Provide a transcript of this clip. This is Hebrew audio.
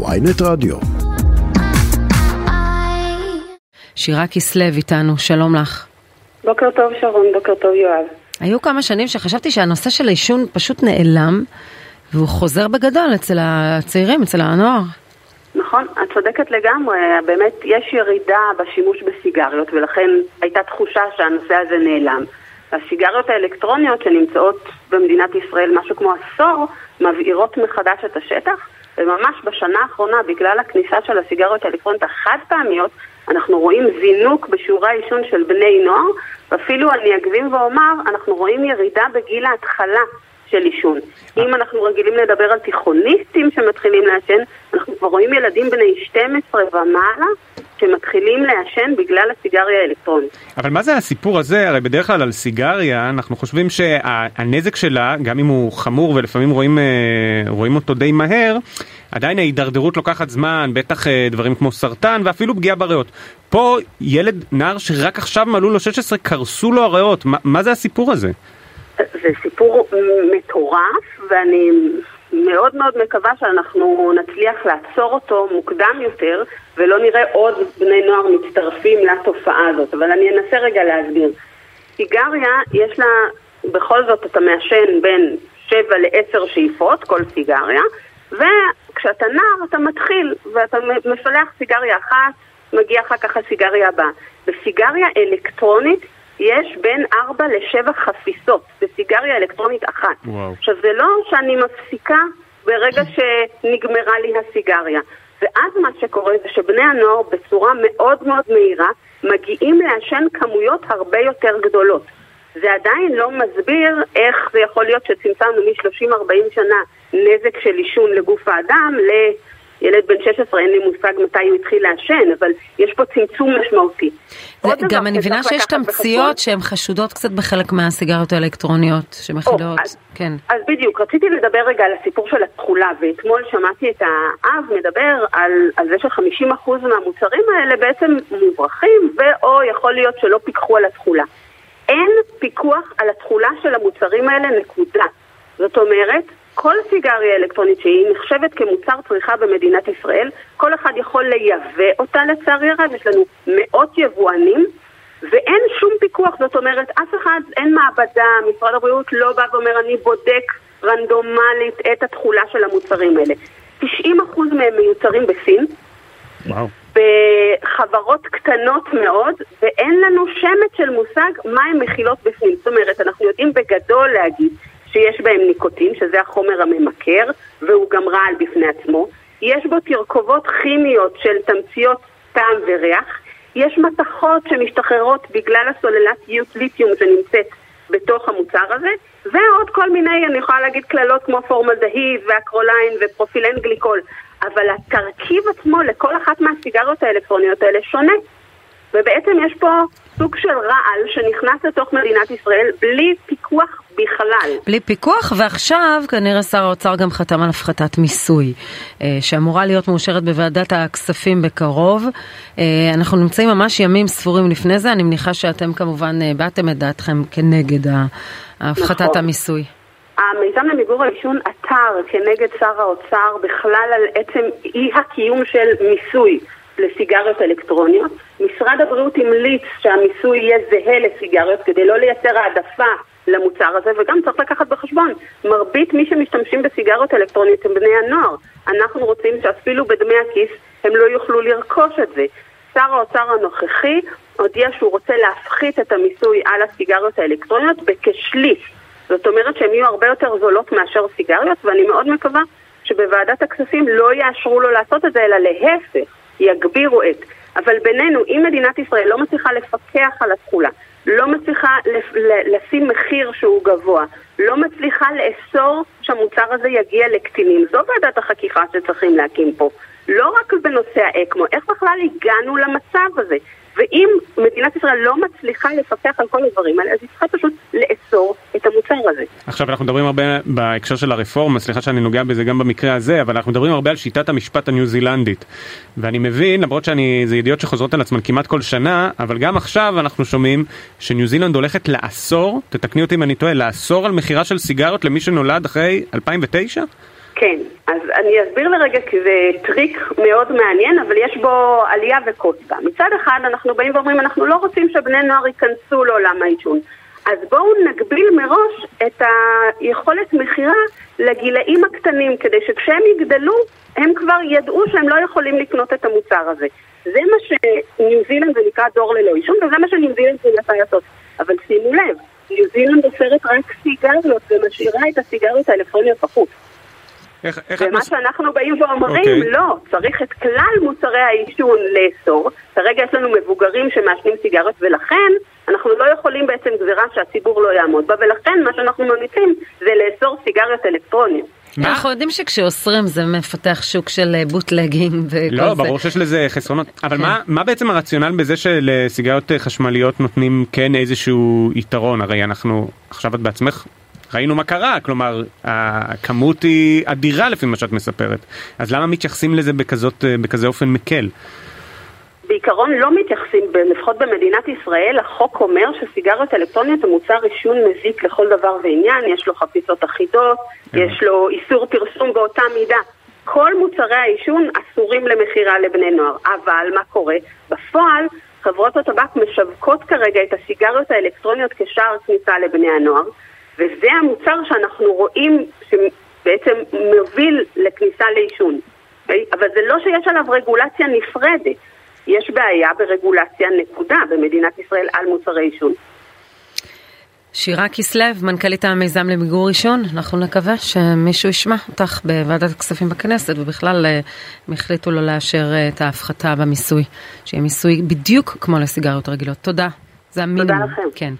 ויינט רדיו. שירה כסלו איתנו, שלום לך. בוקר טוב שרון, בוקר טוב יואב. היו כמה שנים שחשבתי שהנושא של העישון פשוט נעלם, והוא חוזר בגדול אצל הצעירים, אצל הנוער. נכון, את צודקת לגמרי, באמת יש ירידה בשימוש בסיגריות ולכן הייתה תחושה שהנושא הזה נעלם. הסיגריות האלקטרוניות שנמצאות במדינת ישראל משהו כמו עשור, מבעירות מחדש את השטח, וממש בשנה האחרונה, בגלל הכניסה של הסיגריות האלקטרוניות החד פעמיות, אנחנו רואים זינוק בשיעורי העישון של בני נוער, ואפילו אני אגבים ואומר, אנחנו רואים ירידה בגיל ההתחלה של עישון. אם אנחנו רגילים לדבר על תיכוניסטים שמתחילים לעשן, אנחנו כבר רואים ילדים בני 12 ומעלה שמתחילים לעשן בגלל הסיגריה האלקטרונית. אבל מה זה הסיפור הזה? הרי בדרך כלל על סיגריה אנחנו חושבים שהנזק שלה, גם אם הוא חמור ולפעמים רואים, אה, רואים אותו די מהר, עדיין ההידרדרות לוקחת זמן, בטח אה, דברים כמו סרטן ואפילו פגיעה בריאות. פה ילד, נער שרק עכשיו מלאו לו 16, קרסו לו הריאות, מה, מה זה הסיפור הזה? זה סיפור מטורף, ואני מאוד מאוד מקווה שאנחנו נצליח לעצור אותו מוקדם יותר, ולא נראה עוד בני נוער מצטרפים לתופעה הזאת. אבל אני אנסה רגע להסביר. סיגריה, יש לה, בכל זאת אתה מעשן בין 7 ל-10 שאיפות, כל סיגריה, וכשאתה נער אתה מתחיל, ואתה מפלח סיגריה אחת, מגיע אחר כך הסיגריה הבאה. בסיגריה אלקטרונית יש בין 4 ל-7 חפיסות בסיגריה אלקטרונית אחת. וואו. עכשיו, זה לא שאני מפסיקה ברגע שנגמרה לי הסיגריה. ואז מה שקורה זה שבני הנוער בצורה מאוד מאוד מהירה מגיעים לעשן כמויות הרבה יותר גדולות. זה עדיין לא מסביר איך זה יכול להיות שצמצמנו מ-30-40 שנה נזק של עישון לגוף האדם ל... ילד בן 16, אין לי מושג מתי הוא התחיל לעשן, אבל יש פה צמצום משמעותי. זה, גם אני מבינה שיש תמציות שהן חשודות קצת בחלק מהסיגריות האלקטרוניות שמכילות, אז, כן. אז בדיוק, רציתי לדבר רגע על הסיפור של התכולה, ואתמול שמעתי את האב מדבר על, על זה ש-50% מהמוצרים האלה בעצם מוברחים, ואו יכול להיות שלא פיקחו על התכולה. אין פיקוח על התכולה של המוצרים האלה, נקודה. זאת אומרת, כל סיגריה אלקטרונית שהיא נחשבת כמוצר צריכה במדינת ישראל, כל אחד יכול לייבא אותה לצערי הרב, יש לנו מאות יבואנים ואין שום פיקוח, זאת אומרת, אף אחד, אין מעבדה, משרד הבריאות לא בא ואומר אני בודק רנדומלית את התכולה של המוצרים האלה. 90% מהם מיוצרים בסין. וואו. בחברות קטנות מאוד, ואין לנו שמץ של מושג מה הן מכילות בפנים. זאת אומרת, אנחנו יודעים בגדול להגיד שיש בהם ניקוטין, שזה החומר הממכר, והוא גם רעל בפני עצמו. יש בו תרכובות כימיות של תמציות טעם וריח. יש מתכות שמשתחררות בגלל הסוללת ליתיום שנמצאת בתוך המוצר הזה, ועוד כל מיני, אני יכולה להגיד קללות כמו פורמלדהיד ואקרוליין ופרופילן גליקול. אבל התרכיב עצמו לכל אחת מהסיגריות האלקטרוניות האלה שונה. ובעצם יש פה סוג של רעל שנכנס לתוך מדינת ישראל בלי פיקוח בכלל. בלי פיקוח, ועכשיו כנראה שר האוצר גם חתם על הפחתת מיסוי, אה, שאמורה להיות מאושרת בוועדת הכספים בקרוב. אה, אנחנו נמצאים ממש ימים ספורים לפני זה, אני מניחה שאתם כמובן אה, באתם את דעתכם כנגד הפחתת נכון. המיסוי. המיזם למיגור העישון עתר כנגד שר האוצר בכלל על עצם אי הקיום של מיסוי. לסיגריות אלקטרוניות. משרד הבריאות המליץ שהמיסוי יהיה זהה לסיגריות כדי לא לייצר העדפה למוצר הזה, וגם צריך לקחת בחשבון, מרבית מי שמשתמשים בסיגריות אלקטרוניות הם בני הנוער. אנחנו רוצים שאפילו בדמי הכיס הם לא יוכלו לרכוש את זה. שר האוצר הנוכחי הודיע שהוא רוצה להפחית את המיסוי על הסיגריות האלקטרוניות בכשליש. זאת אומרת שהן יהיו הרבה יותר זולות מאשר סיגריות, ואני מאוד מקווה שבוועדת הכספים לא יאשרו לו לעשות את זה, אלא להפך. יגבירו את. אבל בינינו, אם מדינת ישראל לא מצליחה לפקח על התכולה, לא מצליחה לשים מחיר שהוא גבוה, לא מצליחה לאסור שהמוצר הזה יגיע לקטינים, זו ועדת החכירה שצריכים להקים פה. לא רק בנושא האקמו, איך בכלל הגענו למצב הזה? ואם מדינת ישראל לא מצליחה לפקח על כל הדברים האלה, אז היא צריכה פשוט המוצר הזה. עכשיו אנחנו מדברים הרבה בהקשר של הרפורמה, סליחה שאני נוגע בזה גם במקרה הזה, אבל אנחנו מדברים הרבה על שיטת המשפט הניו זילנדית. ואני מבין, למרות שאני, זה ידיעות שחוזרות על עצמן כמעט כל שנה, אבל גם עכשיו אנחנו שומעים שניו זילנד הולכת לאסור, תתקני אותי אם אני טועה, לאסור על מכירה של סיגריות למי שנולד אחרי 2009? כן, אז אני אסביר לרגע כי זה טריק מאוד מעניין, אבל יש בו אליה וקוץ מצד אחד אנחנו באים ואומרים אנחנו לא רוצים שבני נוער ייכנסו לעולם העישון. אז בואו נגביל מראש את היכולת מכירה לגילאים הקטנים, כדי שכשהם יגדלו, הם כבר ידעו שהם לא יכולים לקנות את המוצר הזה. זה מה שניו זילנד זה נקרא דור ללא עישון, וזה מה שניו זילנד מנסה לעשות. אבל שימו לב, ניו זילנד אוסרת רק סיגריות ומשאירה את הסיגריות האלקטרוניות בחוץ. איך, איך ומה נוס... שאנחנו באים ואומרים, okay. אוקיי. לא, צריך את כלל מוצרי העישון לאסור. כרגע יש לנו מבוגרים שמעשנים סיגריות, ולכן אנחנו יכולים בעצם גזירה שהציבור לא יעמוד בה, ולכן מה שאנחנו ממליצים זה לאסור סיגריות אלקטרוניות. אנחנו יודעים שכשאוסרים זה מפתח שוק של בוטלגינג וכל לא, זה. לא, ברור שיש לזה חסרונות. אבל כן. מה, מה בעצם הרציונל בזה שלסיגריות חשמליות נותנים כן איזשהו יתרון? הרי אנחנו, עכשיו את בעצמך ראינו מה קרה, כלומר, הכמות היא אדירה לפי מה שאת מספרת. אז למה מתייחסים לזה בכזאת, בכזה אופן מקל? בעיקרון לא מתייחסים, לפחות במדינת ישראל, החוק אומר שסיגריות אלקטרוניות הוא מוצר עישון מזיק לכל דבר ועניין, יש לו חפיסות אחידות, כן. יש לו איסור פרסום באותה מידה. כל מוצרי העישון אסורים למכירה לבני נוער, אבל מה קורה? בפועל חברות הטבק משווקות כרגע את הסיגריות האלקטרוניות כשער כניסה לבני הנוער, וזה המוצר שאנחנו רואים שבעצם מוביל לכניסה לעישון. אבל זה לא שיש עליו רגולציה נפרדת. יש בעיה ברגולציה נקודה במדינת ישראל על מוצרי עישון. שירה כסלו, מנכ"לית המיזם למיגור עישון, אנחנו נקווה שמישהו ישמע אותך בוועדת הכספים בכנסת ובכלל אה, הם החליטו לא לאשר אה, את ההפחתה במיסוי, שיהיה מיסוי בדיוק כמו לסיגריות רגילות. תודה. זה המינימום. תודה לכם. כן.